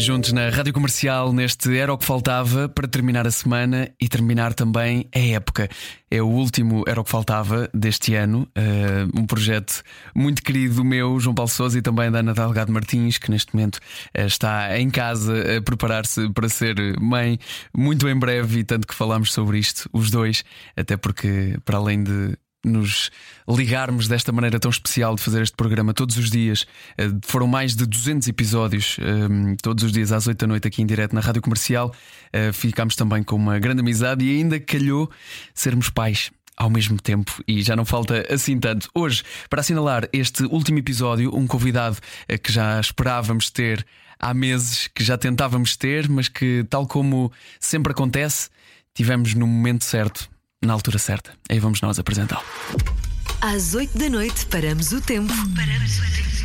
Juntos na Rádio Comercial, neste Era o que Faltava, para terminar a semana e terminar também a época. É o último Era o que Faltava deste ano, uh, um projeto muito querido meu, João Paulo Souza, e também da Ana Delgado Martins, que neste momento uh, está em casa a preparar-se para ser mãe muito em breve, e tanto que falámos sobre isto, os dois, até porque, para além de nos ligarmos desta maneira tão especial de fazer este programa todos os dias. Eh, foram mais de 200 episódios, ehm, todos os dias às 8 da noite aqui em direto na Rádio Comercial. Eh, ficámos também com uma grande amizade e ainda calhou sermos pais ao mesmo tempo e já não falta assim tanto. Hoje, para assinalar este último episódio, um convidado eh, que já esperávamos ter há meses, que já tentávamos ter, mas que, tal como sempre acontece, tivemos no momento certo na altura certa. Aí vamos nós apresentá-lo. Às 8 da noite paramos o tempo. Paramos o tempo.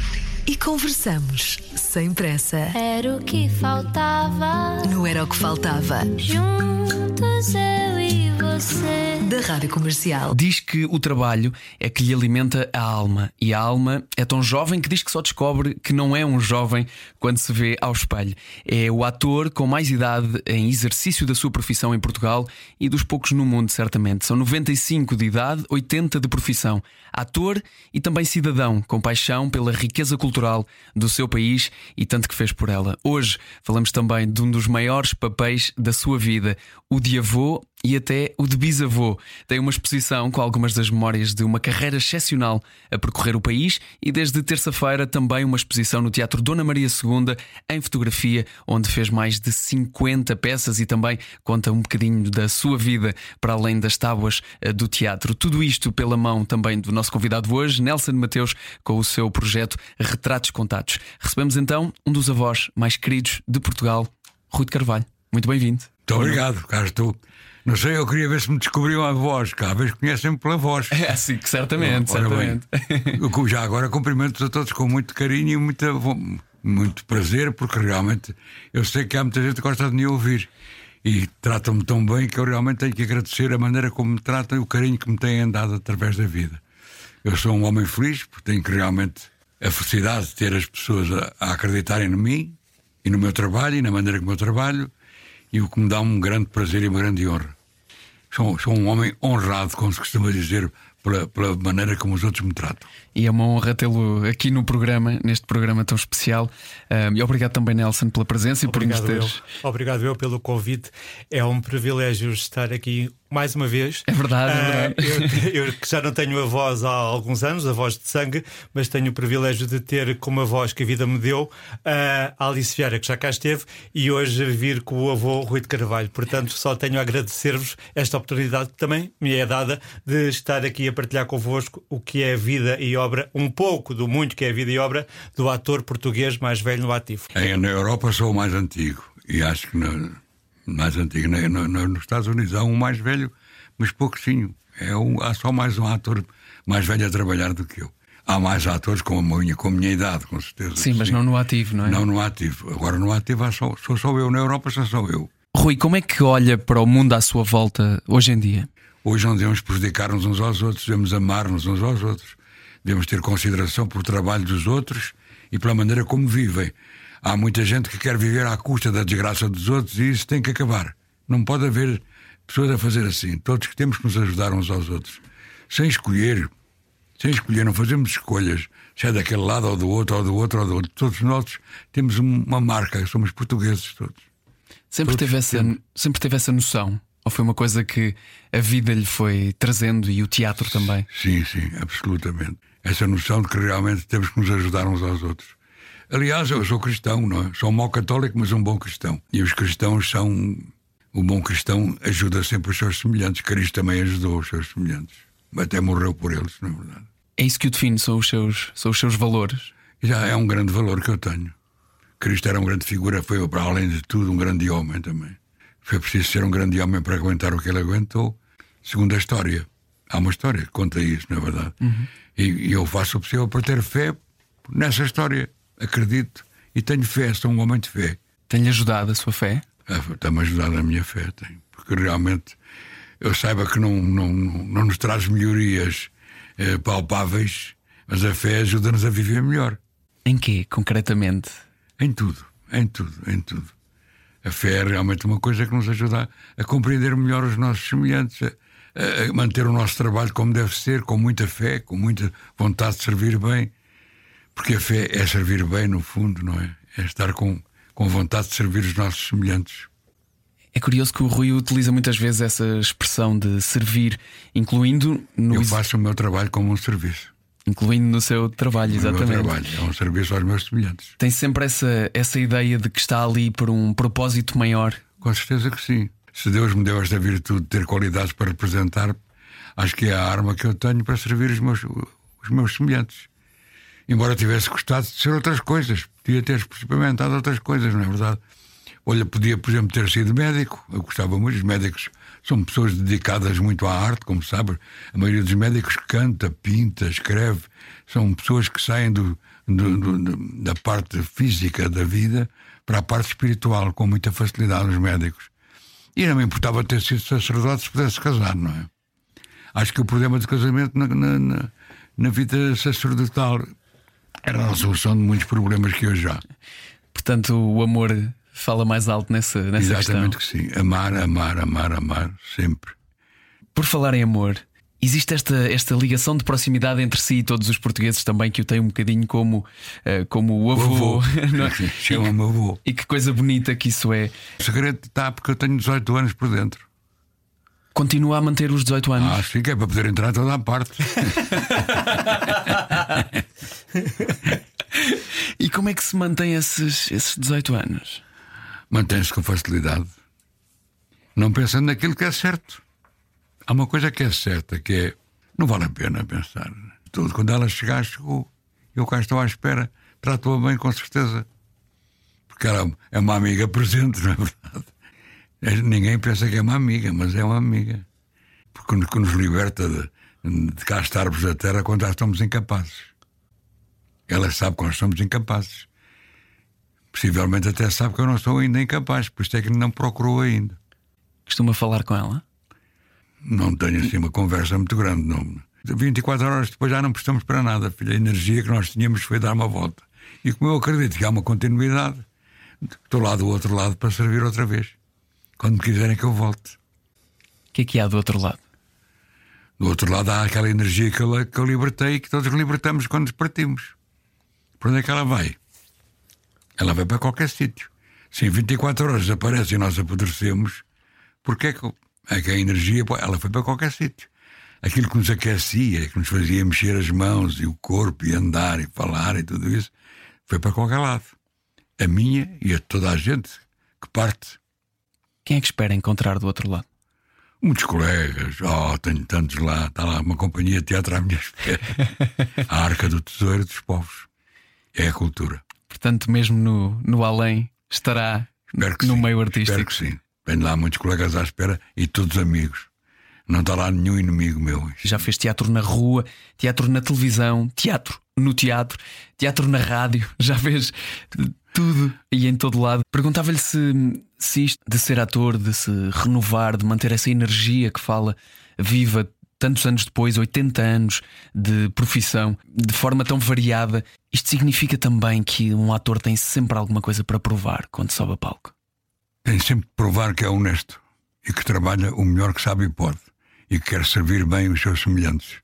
E conversamos sem pressa. Era o que faltava. Não era o que faltava. Juntos eu e você. Da Rádio Comercial. Diz que o trabalho é que lhe alimenta a alma. E a alma é tão jovem que diz que só descobre que não é um jovem quando se vê ao espelho. É o ator com mais idade em exercício da sua profissão em Portugal e dos poucos no mundo, certamente. São 95 de idade, 80 de profissão. Ator e também cidadão, com paixão pela riqueza cultural do seu país e tanto que fez por ela. Hoje falamos também de um dos maiores papéis da sua vida, o de avô e até o de bisavô. Tem uma exposição com algumas das memórias de uma carreira excepcional a percorrer o país e desde terça-feira também uma exposição no Teatro Dona Maria II em fotografia, onde fez mais de 50 peças e também conta um bocadinho da sua vida para além das tábuas eh, do teatro. Tudo isto pela mão também do nosso convidado hoje, Nelson Mateus, com o seu projeto Retratos Contatos. Recebemos então um dos avós mais queridos de Portugal, Rui de Carvalho. Muito bem-vindo. Muito obrigado, cá estou. Não sei, eu queria ver se me descobriam a voz. Cada vez conhecem-me pela voz. É, sim, que certamente, Ora certamente. bem, já agora cumprimento a todos com muito carinho e muita, muito prazer, porque realmente eu sei que há muita gente que gosta de me ouvir. E tratam-me tão bem que eu realmente tenho que agradecer a maneira como me tratam e o carinho que me têm dado através da vida. Eu sou um homem feliz, porque tenho que realmente a felicidade de ter as pessoas a, a acreditarem em mim e no meu trabalho e na maneira como eu trabalho, e o que me dá um grande prazer e uma grande honra. Sou, sou um homem honrado, como se costuma dizer, pela, pela maneira como os outros me tratam. E é uma honra tê-lo aqui no programa, neste programa tão especial. Um, e obrigado também, Nelson, pela presença Obrigado e por eu. nos teres. Obrigado eu pelo convite. É um privilégio estar aqui mais uma vez. É verdade, é Ah, verdade. eu, eu que já não tenho a voz há alguns anos, a voz de sangue, mas tenho o privilégio de ter como a voz que a vida me deu ah, a Alice Vieira, que já cá esteve, e hoje vir com o avô Rui de Carvalho. Portanto, só tenho a agradecer-vos esta oportunidade que também me é dada de estar aqui a partilhar convosco o que é a vida e obra, um pouco do muito que é a vida e obra do ator português mais velho no ativo. Em, na Europa sou o mais antigo, e acho que no, mais antigo. No- nos Estados Unidos há um mais velho, mas pouquinho. É um, há só mais um ator mais velho a trabalhar do que eu. Há mais atores com a minha, com a minha idade, com certeza. Sim, mas não no ativo, não é? Não no ativo. Agora no ativo há só, sou só eu. Na Europa só sou eu. Rui, como é que olha para o mundo à sua volta hoje em dia? Hoje não devemos prejudicar-nos uns aos outros, devemos amar-nos uns aos outros, devemos ter consideração por trabalho dos outros e pela maneira como vivem. Há muita gente que quer viver à custa da desgraça dos outros e isso tem que acabar. Não pode haver pessoas a fazer assim. Todos que temos que nos ajudar uns aos outros. Sem escolher, sem escolher, não fazemos escolhas, se é daquele lado ou do outro, ou do outro, ou do outro. Todos nós temos um- uma marca, somos portugueses todos. Sempre Todos teve, essa, sempre teve essa noção? Ou foi uma coisa que a vida lhe foi trazendo e o teatro também? Sim, sim, absolutamente. Essa noção de que realmente temos que nos ajudar uns aos outros. Aliás, eu sou cristão, não é? Sou um mau católico, mas um bom cristão. E os cristãos são. O bom cristão ajuda sempre os seus semelhantes. Cristo também ajudou os seus semelhantes. Até morreu por eles, não é verdade? É isso que o define, são os seus, são os seus valores. Já é um grande valor que eu tenho. Cristo era uma grande figura, foi, para além de tudo, um grande homem também. Foi preciso ser um grande homem para aguentar o que ele aguentou, segundo a história. Há uma história que conta isso, não é verdade? E, e eu faço o possível para ter fé nessa história. Acredito e tenho fé, sou um homem de fé. Tem-lhe ajudado a sua fé? Está-me a ajudar a minha fé, tem. Porque realmente eu saiba que não, não, não nos traz melhorias eh, palpáveis, mas a fé ajuda-nos a viver melhor. Em quê, concretamente? Em tudo, em tudo, em tudo. A fé é realmente uma coisa que nos ajuda a, a compreender melhor os nossos semelhantes, a, a manter o nosso trabalho como deve ser, com muita fé, com muita vontade de servir bem. Porque a fé é servir bem, no fundo, não é? É estar com, com vontade de servir os nossos semelhantes. É curioso que o Rui utiliza muitas vezes essa expressão de servir, incluindo no, Eu faço o meu trabalho como um serviço. incluindo no seu trabalho, O meu exatamente. trabalho é um serviço aos meus semelhantes. Tem sempre essa, essa ideia de que está ali por um propósito maior. Com certeza que sim. Se Deus me deu esta virtude de ter qualidades para representar, acho que é a arma que eu tenho para servir os meus, os meus semelhantes. Embora tivesse gostado de ser outras coisas, podia ter experimentado outras coisas, não é verdade? Olha, podia, por exemplo, ter sido médico. Eu gostava muito. Os médicos são pessoas dedicadas muito à arte, como sabe. A maioria dos médicos canta, pinta, escreve. São pessoas que saem do, do- do- da parte física da vida para a parte espiritual com muita facilidade, os médicos. E não me importava ter sido sacerdote se pudesse casar, não é? Acho que o problema do casamento na, na- na vida sacerdotal era a resolução de muitos problemas que hoje há. Portanto, o amor fala mais alto nessa, nessa Exatamente questão. que sim. Amar, amar, amar, amar, sempre. Por falar em amor, existe esta, esta ligação de proximidade entre si e todos os portugueses também que o têm um bocadinho como, eh, como o O avô. avô. não é? Chama-me avô. E que coisa bonita que isso é. O segredo está porque eu tenho 18 anos por dentro. Continua a manter os 18 anos. Ah, sim, que é para poder entrar toda a parte. E como é que se mantém esses, esses 18 anos? Mantém-se com facilidade. Não pensando naquilo que é certo. Há uma coisa que é certa, que é. Não vale a pena pensar. Tudo. Quando ela chegar, chegou. Eu cá estou à espera. Trato-a bem, com certeza. Porque ela é uma amiga presente, não é verdade? É- Ninguém pensa que é uma amiga, mas é uma amiga. Porque que nos liberta de, de cá estarmos na terra quando já estamos incapazes. Ela sabe que nós somos incapazes. Possivelmente até sabe que eu não sou ainda incapaz, por isso é que não procurou ainda. Costuma falar com ela? Não tenho assim uma conversa muito grande. Não. 24 horas depois já não prestamos para nada. A energia que nós tínhamos foi dar uma volta. E como eu acredito que há uma continuidade, estou lá do outro lado para servir outra vez. Quando me quiserem que eu volte. O que é que há do outro lado? Do outro lado há aquela energia que eu, que eu libertei e que todos libertamos quando partimos. Para onde é que ela vai? Ela vai para qualquer sítio. Se em 24 horas desaparece e nós apodrecemos, porque é que, é que a energia ela foi para qualquer sítio? Aquilo que nos aquecia, que nos fazia mexer as mãos e o corpo e andar e falar e tudo isso, foi para qualquer lado. A minha e a toda a gente que parte. Quem é que espera encontrar do outro lado? Muitos colegas, oh, tenho tantos lá, está lá uma companhia de teatro à minha espera. A arca do tesouro dos povos. É a cultura. Portanto, mesmo no, no além, estará no sim. meio artístico. Espero que sim. Tenho lá muitos colegas à espera e todos amigos. Não está lá nenhum inimigo meu. Já fez teatro na rua, teatro na televisão, teatro no teatro, teatro na rádio, já fez tudo e em todo lado. Perguntava-lhe se, se isto de ser ator, de se renovar, de manter essa energia que fala viva tantos anos depois, 80 anos de profissão, de forma tão variada, isto significa também que um ator tem sempre alguma coisa para provar quando sobe a palco. Tem sempre de provar que é honesto e que trabalha o melhor que sabe e pode e que quer servir bem os seus semelhantes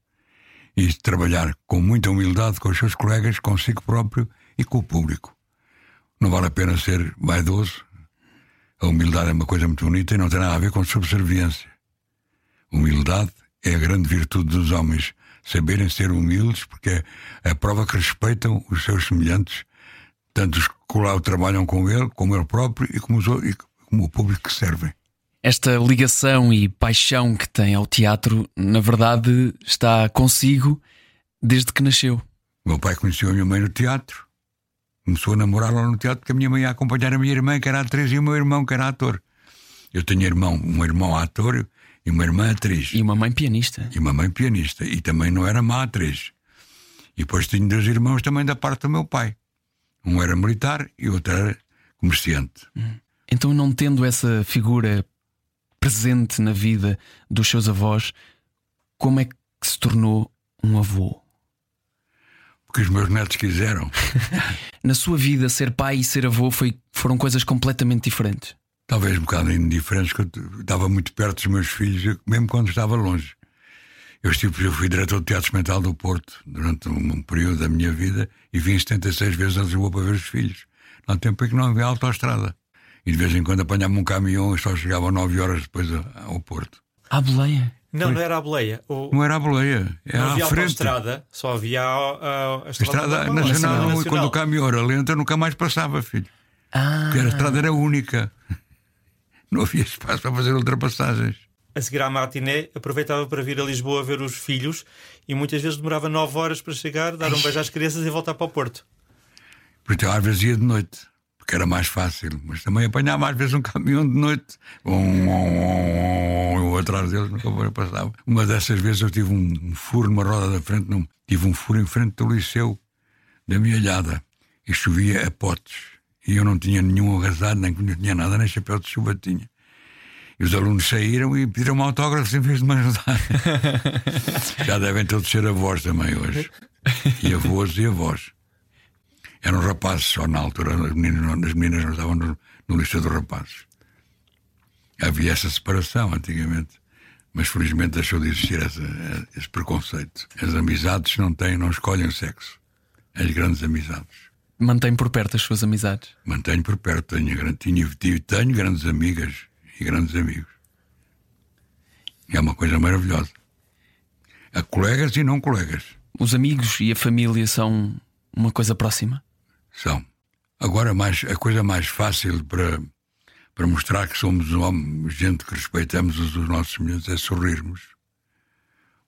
e trabalhar com muita humildade com os seus colegas, consigo próprio e com o público. Não vale a pena ser vaidoso. A humildade é uma coisa muito bonita e não tem nada a ver com subserviência. Humildade é a grande virtude dos homens. Saberem ser humildes, porque é a prova que respeitam os seus semelhantes, tanto os que lá trabalham com ele, como ele próprio e como, os, o- e como o público que servem. Esta ligação e paixão que tem ao teatro, na verdade, está consigo desde que nasceu. O meu pai conheceu a minha mãe no teatro. Começou a namorar lá no teatro porque a minha mãe ia acompanhar a minha irmã, que era atriz, e o meu irmão, que era ator. Eu tenho irmão, um irmão ator E uma irmã atriz. E uma mãe pianista. E uma mãe pianista. E também não era má atriz. E depois tinha dois irmãos também da parte do meu pai. Um era militar e outro era comerciante. Então, não tendo essa figura presente na vida dos seus avós, como é que se tornou um avô? Porque os meus netos quiseram. Na sua vida, ser pai e ser avô foi, foram coisas completamente diferentes. Talvez um bocado indiferentes, que eu estava muito perto dos meus filhos, mesmo quando estava longe. Eu, estive, eu fui diretor do Teatro Experimental do Porto durante um, um período da minha vida e vim 76 vezes a Lisboa para ver os filhos. Há um tempo em que não havia autoestrada. E de vez em quando apanhava um caminhão e só chegava 9 horas depois ao Porto. À boleia. Não, não era a boleia. O... Não era a boleia, era Não havia à frente. autoestrada, só havia a, a, a A estrada normal, nacional, nacional. e quando o caminhão era lento, eu nunca mais passava, filho. Ah, Porque a estrada era única. Não havia espaço para fazer ultrapassagens. A seguir à matiné, aproveitava para vir a Lisboa ver os filhos e muitas vezes demorava 9 horas para chegar, dar um beijo às crianças e voltar para o Porto. Porque eu às vezes ia de noite, porque era mais fácil. Mas também apanhava às vezes um caminhão de noite. Um, um, um, um, atrás deles nunca passava. Uma dessas vezes eu tive um, um furo numa roda da frente, não, tive um furo em frente do liceu da minha olhada e chovia a potes. E eu não tinha nenhum agasalho, nem não tinha nada, nem chapéu de chuva tinha. E os alunos saíram e pediram um autógrafo em vez de me ajudar. Já devem todos ser avós também hoje. E avós e avós. Eram rapazes só na altura, as meninas, não- as meninas não estavam no, no liceu dos rapazes. Havia essa separação antigamente. Mas felizmente deixou de existir essa, esse preconceito. As amizades não têm, não escolhem o sexo. As grandes amizades. Mantém por perto as suas amizades. Mantenho por perto, tenho, tive- tenho grandes amigas e grandes amigos. É uma coisa maravilhosa. Há colegas e não colegas. Os amigos e a família são uma coisa próxima. São. Agora, mais, a coisa mais fácil para, para mostrar que somos homens, gente que respeitamos os, os nossos semelhantes é sorrirmos.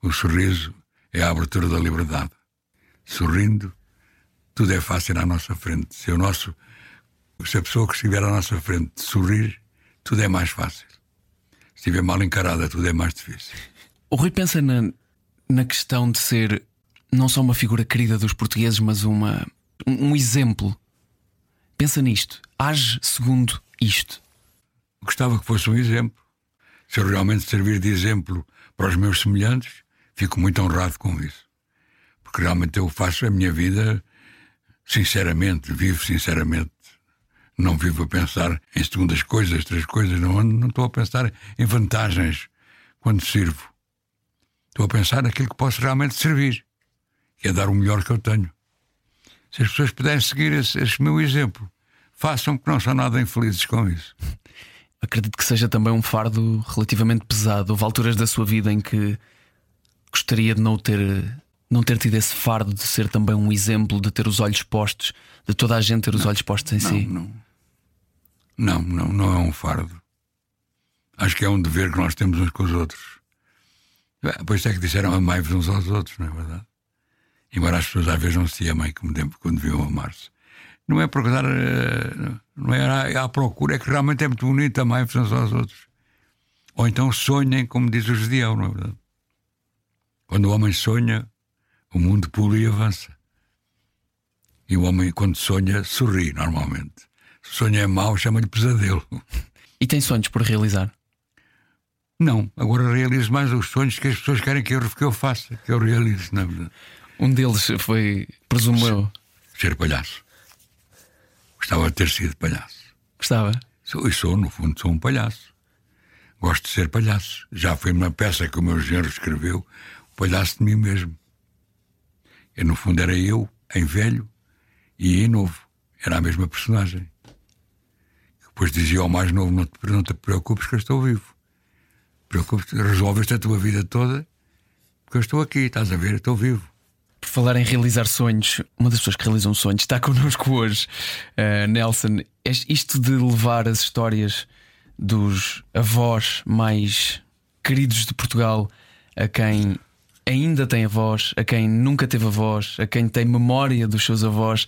O sorriso é a abertura da liberdade. Sorrindo, tudo é fácil à nossa frente. Se, o nosso, se a pessoa que estiver à nossa frente sorrir, tudo é mais fácil. Se estiver mal encarada, tudo é mais difícil. O Rui pensa na, na questão de ser não só uma figura querida dos portugueses, mas uma, um exemplo. Pensa nisto. Age segundo isto. Gostava que fosse um exemplo. Se eu realmente servir de exemplo para os meus semelhantes, fico muito honrado com isso. Porque realmente eu faço a minha vida sinceramente, vivo sinceramente. Não vivo a pensar em segundas coisas, três coisas, não, não estou a pensar em vantagens quando sirvo. Estou a pensar naquilo que posso realmente servir, que é dar o melhor que eu tenho. Se as pessoas puderem seguir esse, esse meu exemplo, façam que não são nada infelizes com isso. Acredito que seja também um fardo relativamente pesado. Houve alturas da sua vida em que gostaria de não ter, não ter tido esse fardo de ser também um exemplo, de ter os olhos postos, de toda a gente ter os olhos postos em si. Não. Não, não, não é um fardo. Acho que é um dever que nós temos uns com os outros. É, Pois é que disseram amai-vos uns aos outros, não é verdade? Embora as pessoas às vezes não se amem como quando deviam amar-se. Não é por dar. eh, Não é à, à procura, é que realmente é muito bonito amai-vos uns aos outros. Ou então sonhem, como diz o Gedeão, não é verdade? Quando o homem sonha, o mundo pula e avança. E o homem, quando sonha, sorri normalmente. Se sonho é mau, chama-lhe pesadelo. E tem sonhos por realizar. Não, agora realizo mais os sonhos que as pessoas querem que eu, que eu faça, que eu realize, na verdade. Um deles foi, presumo eu, Ser palhaço. Gostava de ter sido palhaço. gostava. Sou, e sou, no fundo, sou um palhaço. Gosto de ser palhaço. Já foi uma peça que o meu genro escreveu, o palhaço de mim mesmo. E no fundo era eu, em velho e em novo. Era a mesma personagem. Depois dizia ao mais novo: Não te, não te preocupes que eu estou vivo. Preocupes, resolves a tua vida toda, porque eu estou aqui, estás a ver, eu estou vivo. Por falar em realizar sonhos, uma das pessoas que realizam sonhos está connosco hoje, eh, Nelson. Isto de levar as histórias dos avós mais queridos de Portugal a quem ainda tem avós, a quem nunca teve avós, a quem tem memória dos seus avós,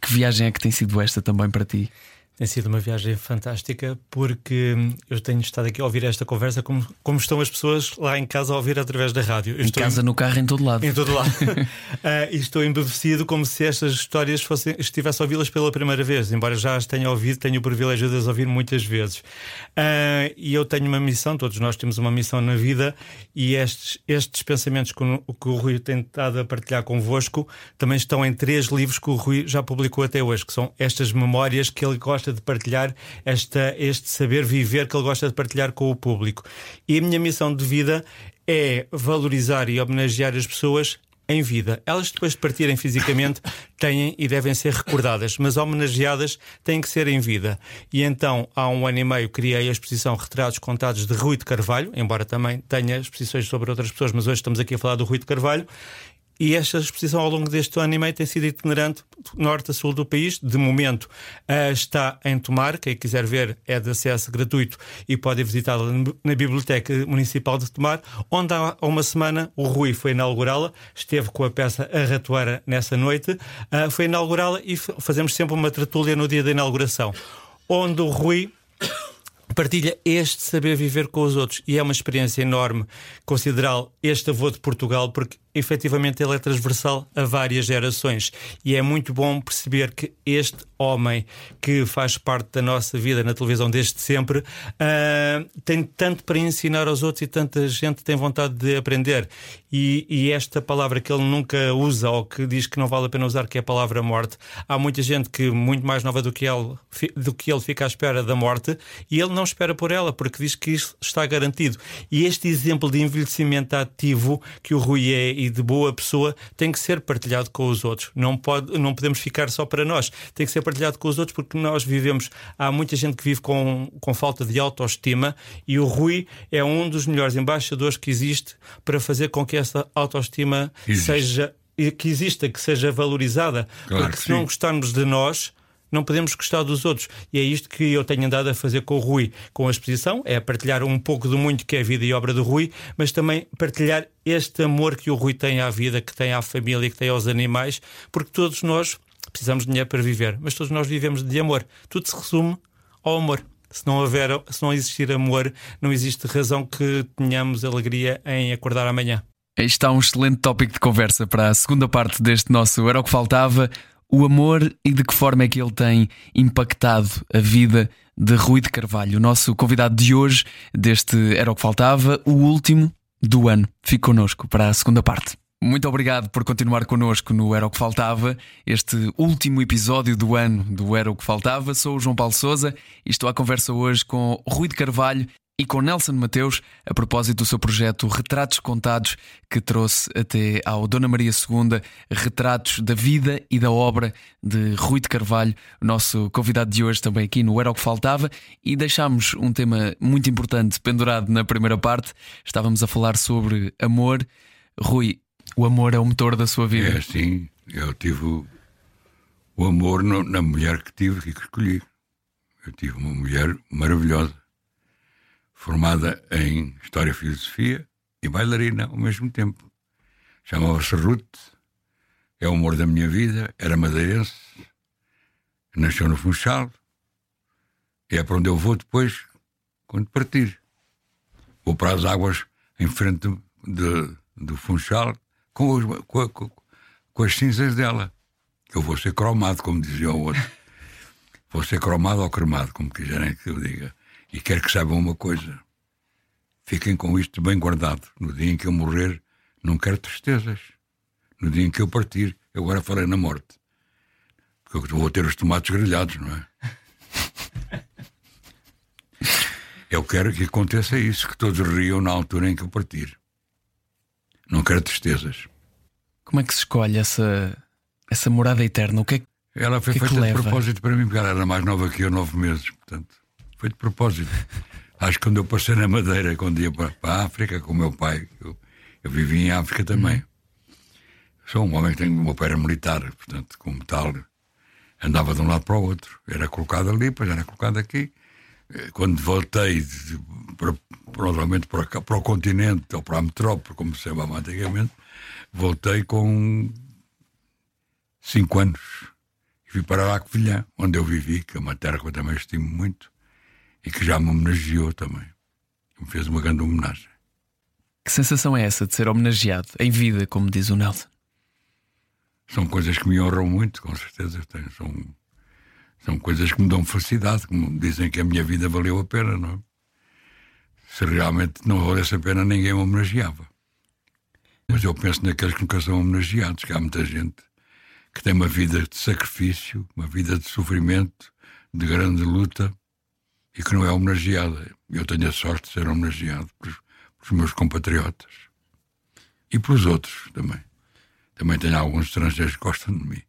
que viagem é que tem sido esta também para ti? Tem sido uma viagem fantástica porque eu tenho estado aqui a ouvir esta conversa como, como estão as pessoas lá em casa a ouvir através da rádio. Em casa, em, no carro, em todo lado. Em todo lado. uh, e estou embevecido como se estas histórias fossem, estivesse a ouvi-las pela primeira vez, embora já as tenha ouvido, tenho o privilégio de as ouvir muitas vezes. Uh, e eu tenho uma missão, todos nós temos uma missão na vida, e estes, estes pensamentos que o, que o Rui tem estado a partilhar convosco também estão em três livros que o Rui já publicou até hoje, que são estas memórias que ele gosta gosta de partilhar esta, este saber viver que ele gosta de partilhar com o público. E a minha missão de vida é valorizar e homenagear as pessoas em vida. Elas, depois de partirem fisicamente, têm e devem ser recordadas, mas homenageadas têm que ser em vida. E então, há um ano e meio, criei a exposição Retratos Contados de Rui de Carvalho, embora também tenha exposições sobre outras pessoas, mas hoje estamos aqui a falar do Rui de Carvalho. E esta exposição ao longo deste ano e meio tem sido itinerante norte a sul do país. De momento está em Tomar. Quem quiser ver é de acesso gratuito e pode visitá-la na Biblioteca Municipal de Tomar, onde há uma semana o Rui foi inaugurá-la, esteve com a peça A Ratoeira nessa noite, uh, foi inaugurá-la e fazemos sempre uma tertúlia no dia da inauguração, onde o Rui partilha este saber viver com os outros e é uma experiência enorme considerar este avô de Portugal porque efetivamente ele é transversal a várias gerações. E é muito bom perceber que este homem que faz parte da nossa vida na televisão desde sempre uh, tem tanto para ensinar aos outros e tanta gente tem vontade de aprender. E, e, esta palavra que ele nunca usa ou que diz que não vale a pena usar que é a palavra morte. Há muita gente que muito mais nova do que ele do que ele fica à espera da morte. E ele não espera por ela porque diz que isso está garantido. E este exemplo de envelhecimento ativo que o Rui é e de boa pessoa tem que ser partilhado com os outros. Não, pode, não podemos ficar só para nós. Tem que ser partilhado com os outros porque nós vivemos. Há muita gente que vive com, com falta de autoestima e o Rui é um dos melhores embaixadores que existe para fazer com que essa autoestima existe. seja que exista, que seja valorizada. Claro porque se não gostarmos de nós, não podemos gostar dos outros. E é isto que eu tenho andado a fazer com o Rui, com a exposição, é partilhar um pouco do muito que é a vida e obra do Rui, mas também partilhar este amor que o Rui tem à vida, que tem à família, que tem aos animais, porque todos nós precisamos de dinheiro para viver, mas todos nós vivemos de amor. Tudo se resume ao amor. Se não houver, se não existir amor, não existe razão que tenhamos alegria em acordar amanhã. Está um excelente tópico de conversa para a segunda parte deste nosso Era o que Faltava o amor e de que forma é que ele tem impactado a vida de Rui de Carvalho, o nosso convidado de hoje, deste Era o que Faltava, o último do ano. Fique connosco para a segunda parte. Muito obrigado por continuar connosco no Era o que Faltava, este último episódio do ano do Era o que Faltava. Sou o João Paulo Souza e estou à conversa hoje com Rui de Carvalho e com Nelson Mateus a propósito do seu projeto Retratos Contados, que trouxe até ao Dona Maria II retratos da vida e da obra de Rui de Carvalho, nosso convidado de hoje também aqui no Era o que Faltava, e deixámos um tema muito importante pendurado na primeira parte. Estávamos a falar sobre amor. Rui, o amor é o motor da sua vida. É sim, eu tive o, amor no, na mulher que tive e que escolhi. Eu tive uma mulher maravilhosa formada em História e Filosofia e bailarina ao mesmo tempo. Chamava-se Ruth, é o amor da minha vida, era madeirense, nasceu no Funchal e é para onde eu vou depois, quando partir. Vou para as águas em frente de, do Funchal com, os, com, com, com as cinzas dela. Eu vou ser cromado, como dizia o outro. vou ser cromado ou cremado, como quiserem que eu diga. E quero que saibam uma coisa: fiquem com isto bem guardado. No dia em que eu morrer, não quero tristezas. No dia em que eu partir, eu agora falei na morte. Porque eu vou ter os tomates grelhados, não é? Eu quero que aconteça isso, que todos riam na altura em que eu partir. Não quero tristezas. Como é que se escolhe essa, essa morada eterna? O que é que Ela foi que feita é que de propósito para mim, porque ela era mais nova que eu, nove meses, portanto. Foi de propósito. Acho que quando eu passei na Madeira, quando ia para, para a África com o meu pai, eu, eu vivi em África também. Sou um homem que tem uma pera militar, portanto, como tal, andava de um lado para o outro. Era colocado ali, depois era colocado aqui. Eh, quando voltei, para, provavelmente para, cá, para o continente ou para a metrópole, como se chamava antigamente, voltei com cinco anos. fui para a Covilhã, onde eu vivi, que é uma terra que eu também estimo muito e que já me homenageou também. Me fez uma grande homenagem. Que sensação é essa de ser homenageado em vida, como diz o Nelson? São coisas que me honram muito, com certeza. Tenho, são, são coisas que me dão felicidade, que me dizem que a minha vida valeu a pena, não é? Se realmente não valesse a pena, ninguém me homenageava. Mas eu penso naqueles que nunca são homenageados, que há muita gente que tem uma vida de sacrifício, uma vida de sofrimento, de grande luta e que não é homenageada. Eu tenho a sorte de ser homenageado pelos, pelos meus compatriotas e pelos outros também. Também tenho alguns estrangeiros que gostam de mim.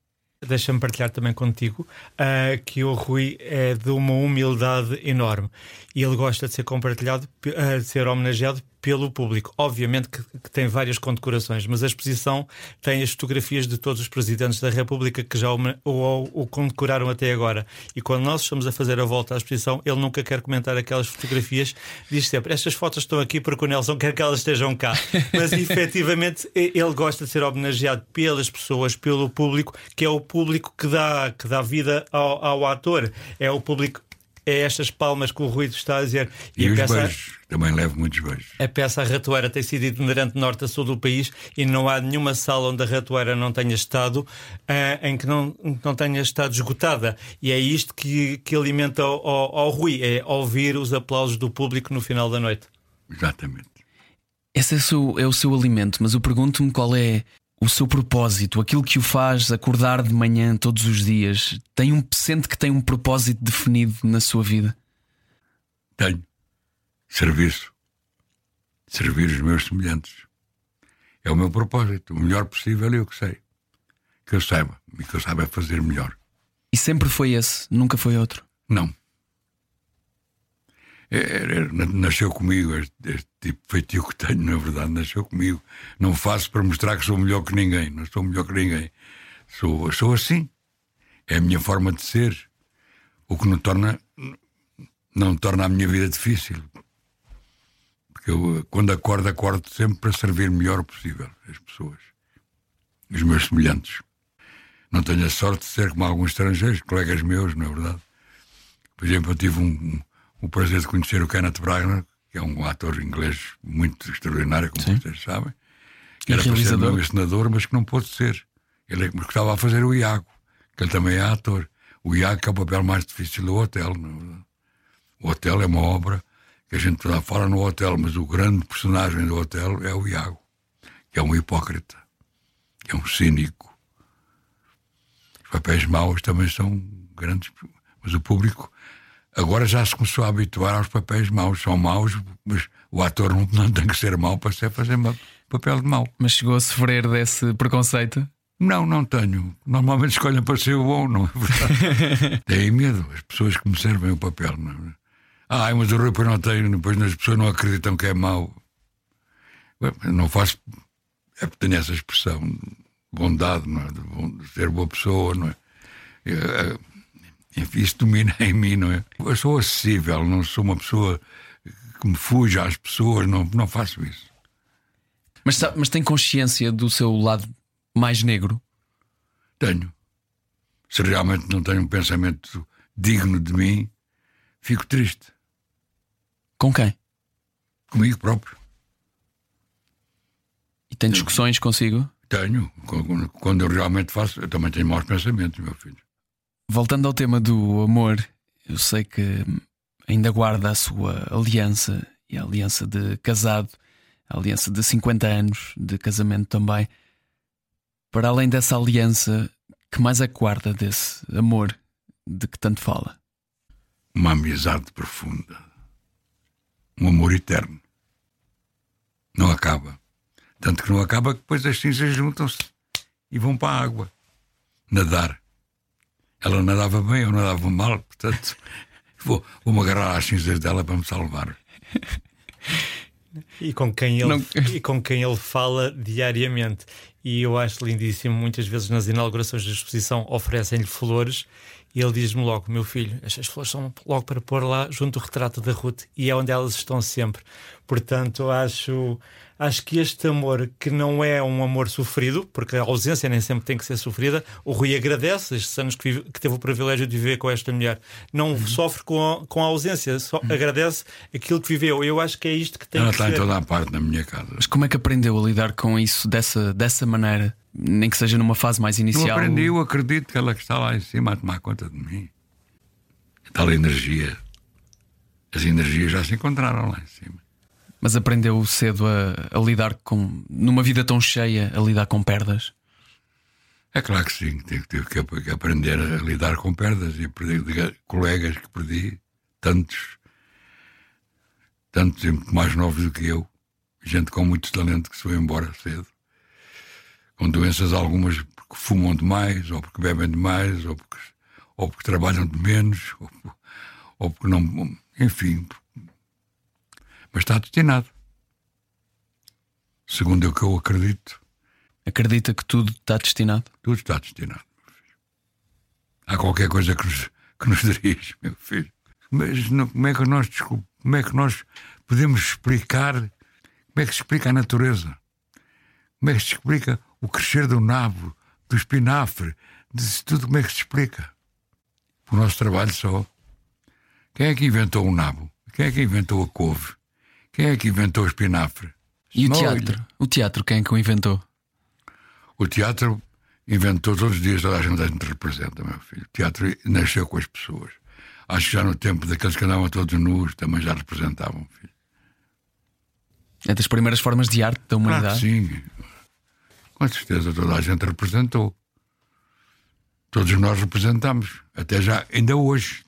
Deixa-me partilhar também contigo uh, que o Rui é de uma humildade enorme e ele gosta de ser compartilhado, uh, de ser homenageado pelo público. Obviamente que, que, tem várias condecorações, mas a exposição tem as fotografias de todos os presidentes da República que já o, o, o, condecoraram até agora. E quando nós estamos a fazer a volta à exposição, ele nunca quer comentar aquelas fotografias, diz sempre: Estas fotos estão aqui porque o Nelson quer que elas estejam cá. Mas efetivamente ele gosta de ser homenageado pelas pessoas, pelo público, que é o público que dá, que dá vida ao, ao ator. É o público é estas palmas que o Rui está a dizer. E, e os peça, beijos, também levo muitos beijos. A peça A Ratoeira tem sido itinerante norte a sul do país e não há nenhuma sala onde a Ratoeira não tenha estado uh, em que não, não tenha estado esgotada. E é isto que, que alimenta ao, ao, ao Rui, é ouvir os aplausos do público no final da noite. Exatamente. Esse é o seu, é o seu alimento, mas eu pergunto-me qual é o seu propósito, aquilo que o faz acordar de manhã todos os dias, tem um sente que tem um propósito definido na sua vida? Tenho. Serviço. Servir os meus semelhantes. É o meu propósito. O melhor possível é eu que sei. Que eu saiba. E que eu saiba fazer melhor. E sempre foi esse? Nunca foi outro? Não. É, é, é, nasceu comigo, este, este, tipo de feitio que tenho, na verdade, nasceu comigo. Não faço para mostrar que sou melhor que ninguém, não sou melhor que ninguém. Sou, sou assim. É a minha forma de ser. O que não torna, não torna a minha vida difícil. Porque eu, quando acordo, acordo sempre para servir o melhor possível as pessoas, os meus semelhantes. Não tenho a sorte de ser como alguns estrangeiros, colegas meus, na verdade. Por exemplo, eu tive um o prazer de conhecer o Kenneth Branagh, que é um ator inglês muito extraordinário, como Sim. vocês sabem. Que era para ser um senador, mas que não pôde ser. Ele é estava a fazer o Iago, que ele também é ator. O Iago que é o papel mais difícil do hotel. O hotel é uma obra que a gente lá fala no hotel, mas o grande personagem do hotel é o Iago, que é um hipócrita, que é um cínico. Os papéis maus também são grandes, mas o público Agora já se começou a habituar aos papéis maus. São maus, mas o ator não, não tem que ser mau para ser fazer papel de mau. Mas chegou a sofrer desse preconceito? Não, não tenho. Normalmente escolhem para ser bom, não é verdade? Têm medo, as pessoas que me servem o papel. Não é? Ah, mas o Rui não tem, depois as pessoas não acreditam que é mau. não faço. É porque tenho essa expressão, bondade, não é? De ser boa pessoa, não é? é isso domina em mim, não é? Eu sou acessível, não sou uma pessoa que me fuja às pessoas, não, não faço isso. Mas, mas tem consciência do seu lado mais negro? Tenho. Se realmente não tenho um pensamento digno de mim, fico triste. Com quem? Comigo próprio. E tem discussões consigo? Tenho. Quando eu realmente faço, eu também tenho maus pensamentos, meu filho. Voltando ao tema do amor, eu sei que ainda guarda a sua aliança e a aliança de casado, a aliança de 50 anos de casamento também. Para além dessa aliança, que mais é que guarda desse amor de que tanto fala? Uma amizade profunda. Um amor eterno. Não acaba. Tanto que não acaba que depois as cinzas juntam-se e vão para a água. Nadar. Ela nadava bem, eu nadava mal, portanto vou, vou-me agarrar às cinzas dela para me salvar. E com quem ele, Não... e com quem ele fala diariamente. e eu acho lindíssimo. Muitas vezes nas inaugurações da exposição oferecem-lhe flores e ele diz-me logo: Meu filho, estas flores são logo para pôr lá junto ao retrato da Ruth e é onde elas estão sempre. Portanto, acho acho que este amor, que não é um amor sofrido, porque a ausência nem sempre tem que ser sofrida, o Rui agradece estes anos que, vive, que teve o privilégio de viver com esta mulher. Não uhum. sofre com a, com a ausência, só uhum. agradece aquilo que viveu. Eu acho que é isto que tem Ela que está ser. em toda a parte na minha casa. Mas como é que aprendeu a lidar com isso dessa, dessa maneira? Nem que seja numa fase mais inicial. Não aprendi, eu acredito que ela que está lá em cima a tomar conta de mim. Tal energia. As energias já se encontraram lá em cima. Mas aprendeu cedo a, a, lidar com. numa vida tão cheia, a lidar com perdas? É claro que sim, tive, tive que aprender a lidar com perdas e perdi colegas que perdi, tantos, tantos mais novos do que eu, gente com muito talento que se foi embora cedo, com doenças algumas porque fumam demais, ou porque bebem demais, ou porque, ou porque trabalham de menos, ou, ou porque não. Enfim, mas está destinado. Segundo o que eu acredito. Acredita que tudo está destinado? Tudo está destinado, meu filho. Há qualquer coisa que nos, que nos dirige, meu filho. Mas não, como é que nós como é que nós podemos explicar como é que se explica a natureza? Como é que se explica o crescer do nabo, do espinafre, de tudo como é que se explica? O nosso trabalho só. Quem é que inventou o nabo? Quem é que inventou a couve? Quem é que inventou o espinafre? E o teatro? O teatro, quem é que o inventou? O teatro inventou todos os dias, toda a gente a gente representa, meu filho. O teatro nasceu com as pessoas. Acho que já no tempo daqueles que andavam todos nus também já representavam, filho. É das primeiras formas de arte da humanidade? Claro sim. Com certeza toda a gente representou. Todos nós representamos. Até já, ainda hoje.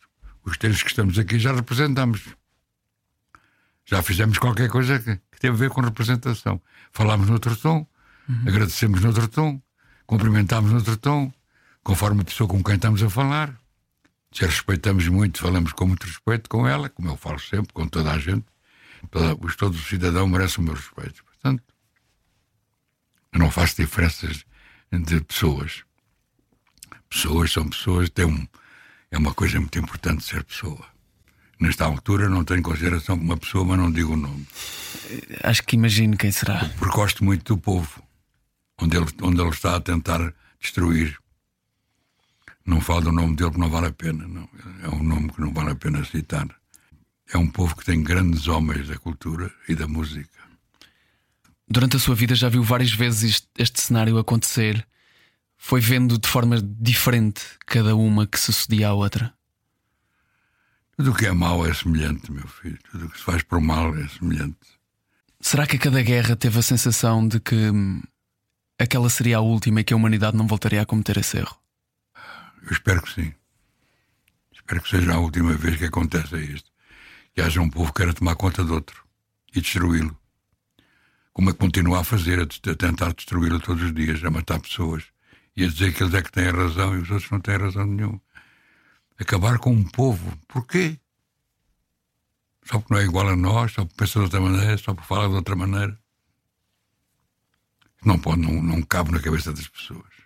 Os três que estamos aqui já representamos. Já fizemos qualquer coisa que, que teve a ver com representação. Falámos noutro tom, uhum. agradecemos noutro tom, cumprimentámos noutro tom, conforme a pessoa com quem estamos a falar. Se a respeitamos muito, falamos com muito respeito com ela, como eu falo sempre, com toda a gente. Toda, todo cidadão merece o meu respeito. Portanto, eu não faço diferenças entre pessoas. Pessoas são pessoas, tem um, é uma coisa muito importante ser pessoa. Nesta altura não tenho consideração como uma pessoa, mas não digo o nome. Acho que imagino quem será. Porque gosto muito do povo, onde ele, onde ele está a tentar destruir. Não falo do nome dele porque não vale a pena. Não. É um nome que não vale a pena citar. É um povo que tem grandes homens da cultura e da música. Durante a sua vida já viu várias vezes este, este cenário acontecer. Foi vendo de forma diferente cada uma que sucedia à outra. Tudo o que é mau é semelhante, meu filho. Tudo o que se faz por mal é semelhante. Será que a cada guerra teve a sensação de que hum, aquela seria a última e que a humanidade não voltaria a cometer esse erro? Eu espero que sim. Espero que seja a última vez que aconteça isto. Que haja um povo que queira tomar conta de outro e destruí-lo. Como é que continua a fazer, a, tentar destruí-lo todos os dias, a matar pessoas e a dizer que eles é que têm razão e os outros não têm razão nenhuma acabar com um povo. Porquê? Só porque não é igual a nós, só porque pensa de outra maneira, só porque fala de outra maneira. Não pode, não, não cabe na cabeça das pessoas.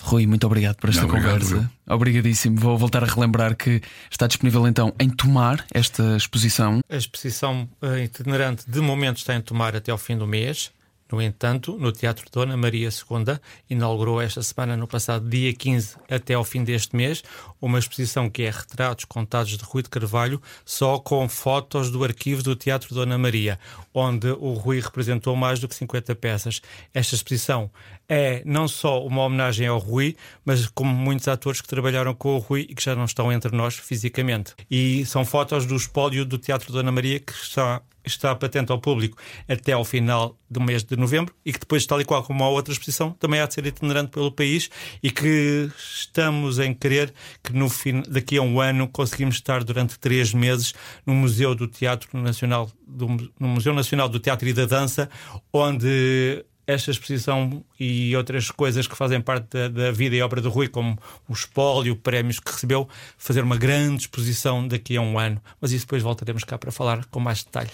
Rui, muito obrigado por esta obrigado, conversa. Eu. Obrigadíssimo. Vou voltar a relembrar que está disponível então em Tomar esta exposição. A exposição uh, itinerante de momento está em Tomar até ao fim do mês. No entanto, no Teatro Dona Maria II, inaugurou esta semana, no passado dia 15 até ao fim deste mês, uma exposição que é Retratos Contados de Rui de Carvalho, só com fotos do arquivo do Teatro Dona Maria, onde o Rui representou mais do que 50 peças. Esta exposição é não só uma homenagem ao Rui, mas como muitos atores que trabalharam com o Rui e que já não estão entre nós fisicamente. E são fotos do espólio do Teatro Dona Maria que está está patente ao público até ao final do mês de novembro e que depois, tal e qual como a outra exposição, também há de ser itinerante pelo país e que estamos em querer que no fim, daqui a um ano conseguimos estar durante três meses no Museu do Teatro Nacional, do, no Museu Nacional do Teatro e da Dança, onde esta exposição e outras coisas que fazem parte da, da, vida e obra do Rui, como o espólio, prémios que recebeu, fazer uma grande exposição daqui a um ano. Mas isso depois voltaremos cá para falar com mais detalhe.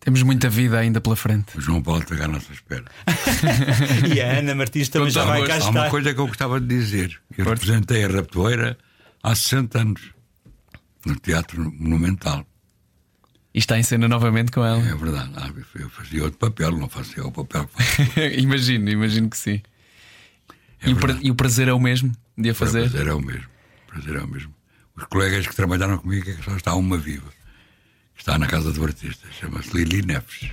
Temos muita vida ainda pela frente. O João Paulo está à nossa espera. E a Ana Martins também já vai cá Há estar. uma coisa que eu gostava de dizer. Eu representei a Raptoeira há 60 anos no Teatro Monumental. E está em cena novamente com ela. É verdade. Ah, Eu fazia outro papel, não fazia o papel que imagino, imagino que sim. É e, o pra- e o prazer é o mesmo de a O fazer? prazer é o mesmo. O prazer é o mesmo. Os colegas que trabalharam comigo é que só está uma viva. Está na casa do artista. Chama-se Lili Neves.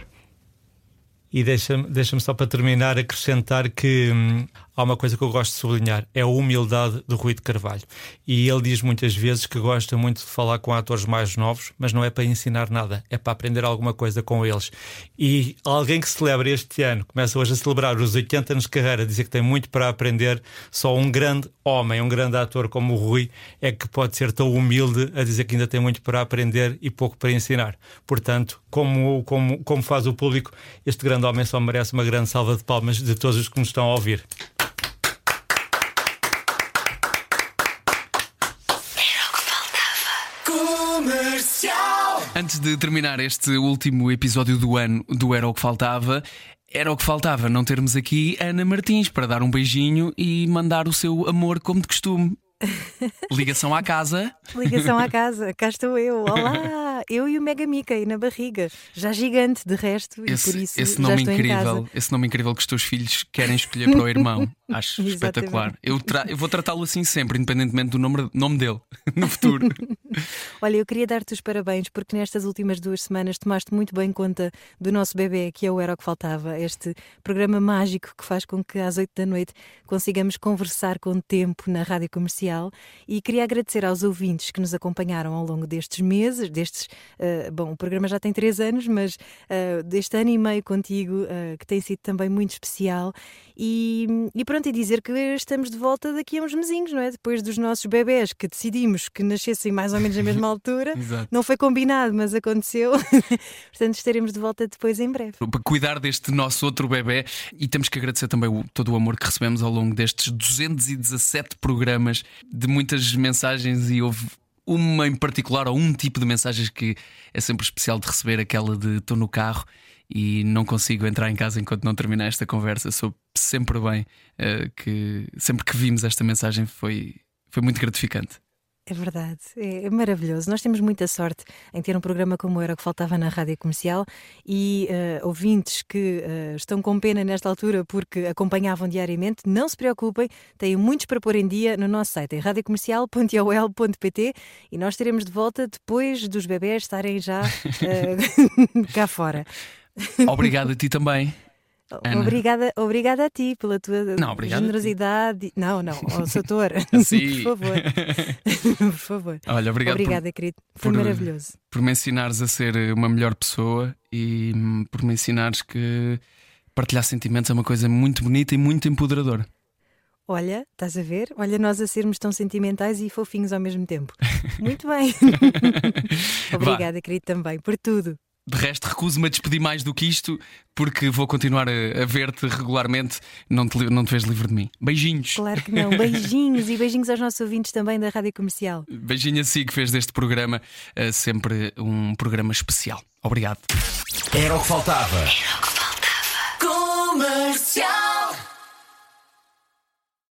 E deixa-me deixa só para terminar acrescentar que hum, há uma coisa que eu gosto de sublinhar: é a humildade do Rui de Carvalho. E ele diz muitas vezes que gosta muito de falar com atores mais novos, mas não é para ensinar nada, é para aprender alguma coisa com eles. E alguém que celebra este ano, começa hoje a celebrar os 80 anos de carreira, dizer que tem muito para aprender, só um grande homem, um grande ator como o Rui, é que pode ser tão humilde a dizer que ainda tem muito para aprender e pouco para ensinar. Portanto, como, como, como faz o público, este grande homem só merece uma grande salva de palmas de todos os que nos estão a ouvir. Antes de terminar este último episódio do ano do Era o que Faltava, era o que faltava não termos aqui Ana Martins para dar um beijinho e mandar o seu amor como de costume. Ligação à casa. Ligação à casa, cá estou eu. Olá! Eu e o Mega Mickey na barriga, já gigante de resto, e por Esse, isso esse já nome estou em incrível, esse nome incrível que os teus filhos querem escolher para o irmão. Acho espetacular. Eu, eu vou tratá-lo assim sempre, independentemente do nome, nome dele, no futuro. Olha, eu queria dar-te os parabéns porque nestas últimas duas semanas tomaste muito bem conta do nosso bebê, que é o Era o que Faltava, este programa mágico que faz com que às oito da noite consigamos conversar com tempo na rádio comercial. E queria agradecer aos ouvintes que nos acompanharam ao longo destes meses, destes. eh, bom, o programa já tem três anos, mas eh, deste ano e meio contigo, eh, que tem sido também muito especial. E, e pronto, e dizer que estamos de volta daqui a uns mesinhos, não é? Depois dos nossos bebés que decidimos que nascessem mais ou menos na mesma altura. Exato. Não foi combinado, mas aconteceu. Portanto, estaremos de volta depois em breve. para cuidar deste nosso outro bebê e temos que agradecer também o- todo o amor que recebemos ao longo destes 217 programas de muitas mensagens e houve uma em particular ou um tipo de mensagens que é sempre especial de receber aquela de estou no carro e não consigo entrar em casa enquanto não terminar esta conversa soube sempre bem eh, que sempre que vimos esta mensagem foi foi muito gratificante É verdade, é, é maravilhoso. Nós temos muita sorte em ter um programa como era o que faltava na rádio comercial e eh, ouvintes que eh, estão com pena nesta altura porque acompanhavam diariamente, não se preocupem, têm muitos para pôr em dia no nosso site, em radiocomercial.ol.pt e nós teremos de volta depois dos bebés estarem já eh, cá fora. obrigado a ti também Ana. Obrigada, obrigada a ti pela tua Não, generosidade. Não, não, oh, Soutor. Sim. por favor. por favor. olha obrigado por- Obrigada, querido. Foi por- maravilhoso. por me ensinares a ser uma melhor pessoa e hum, por me ensinares que partilhar sentimentos é uma coisa muito bonita e muito empoderadora. Olha, estás a ver? Olha, nós a sermos tão sentimentais e fofinhos ao mesmo tempo. Muito bem. Obrigada, querido, também, por tudo. De resto, recuso-me a despedir mais do que isto, porque vou continuar a, a ver-te regularmente. Não te, não te vês livre de mim. Beijinhos. Claro que não. Beijinhos e beijinhos aos nossos ouvintes também da Rádio Comercial. Beijinho a si que fez deste programa uh, sempre um programa especial. Obrigado. Era o que faltava. Era o que faltava. Comercial.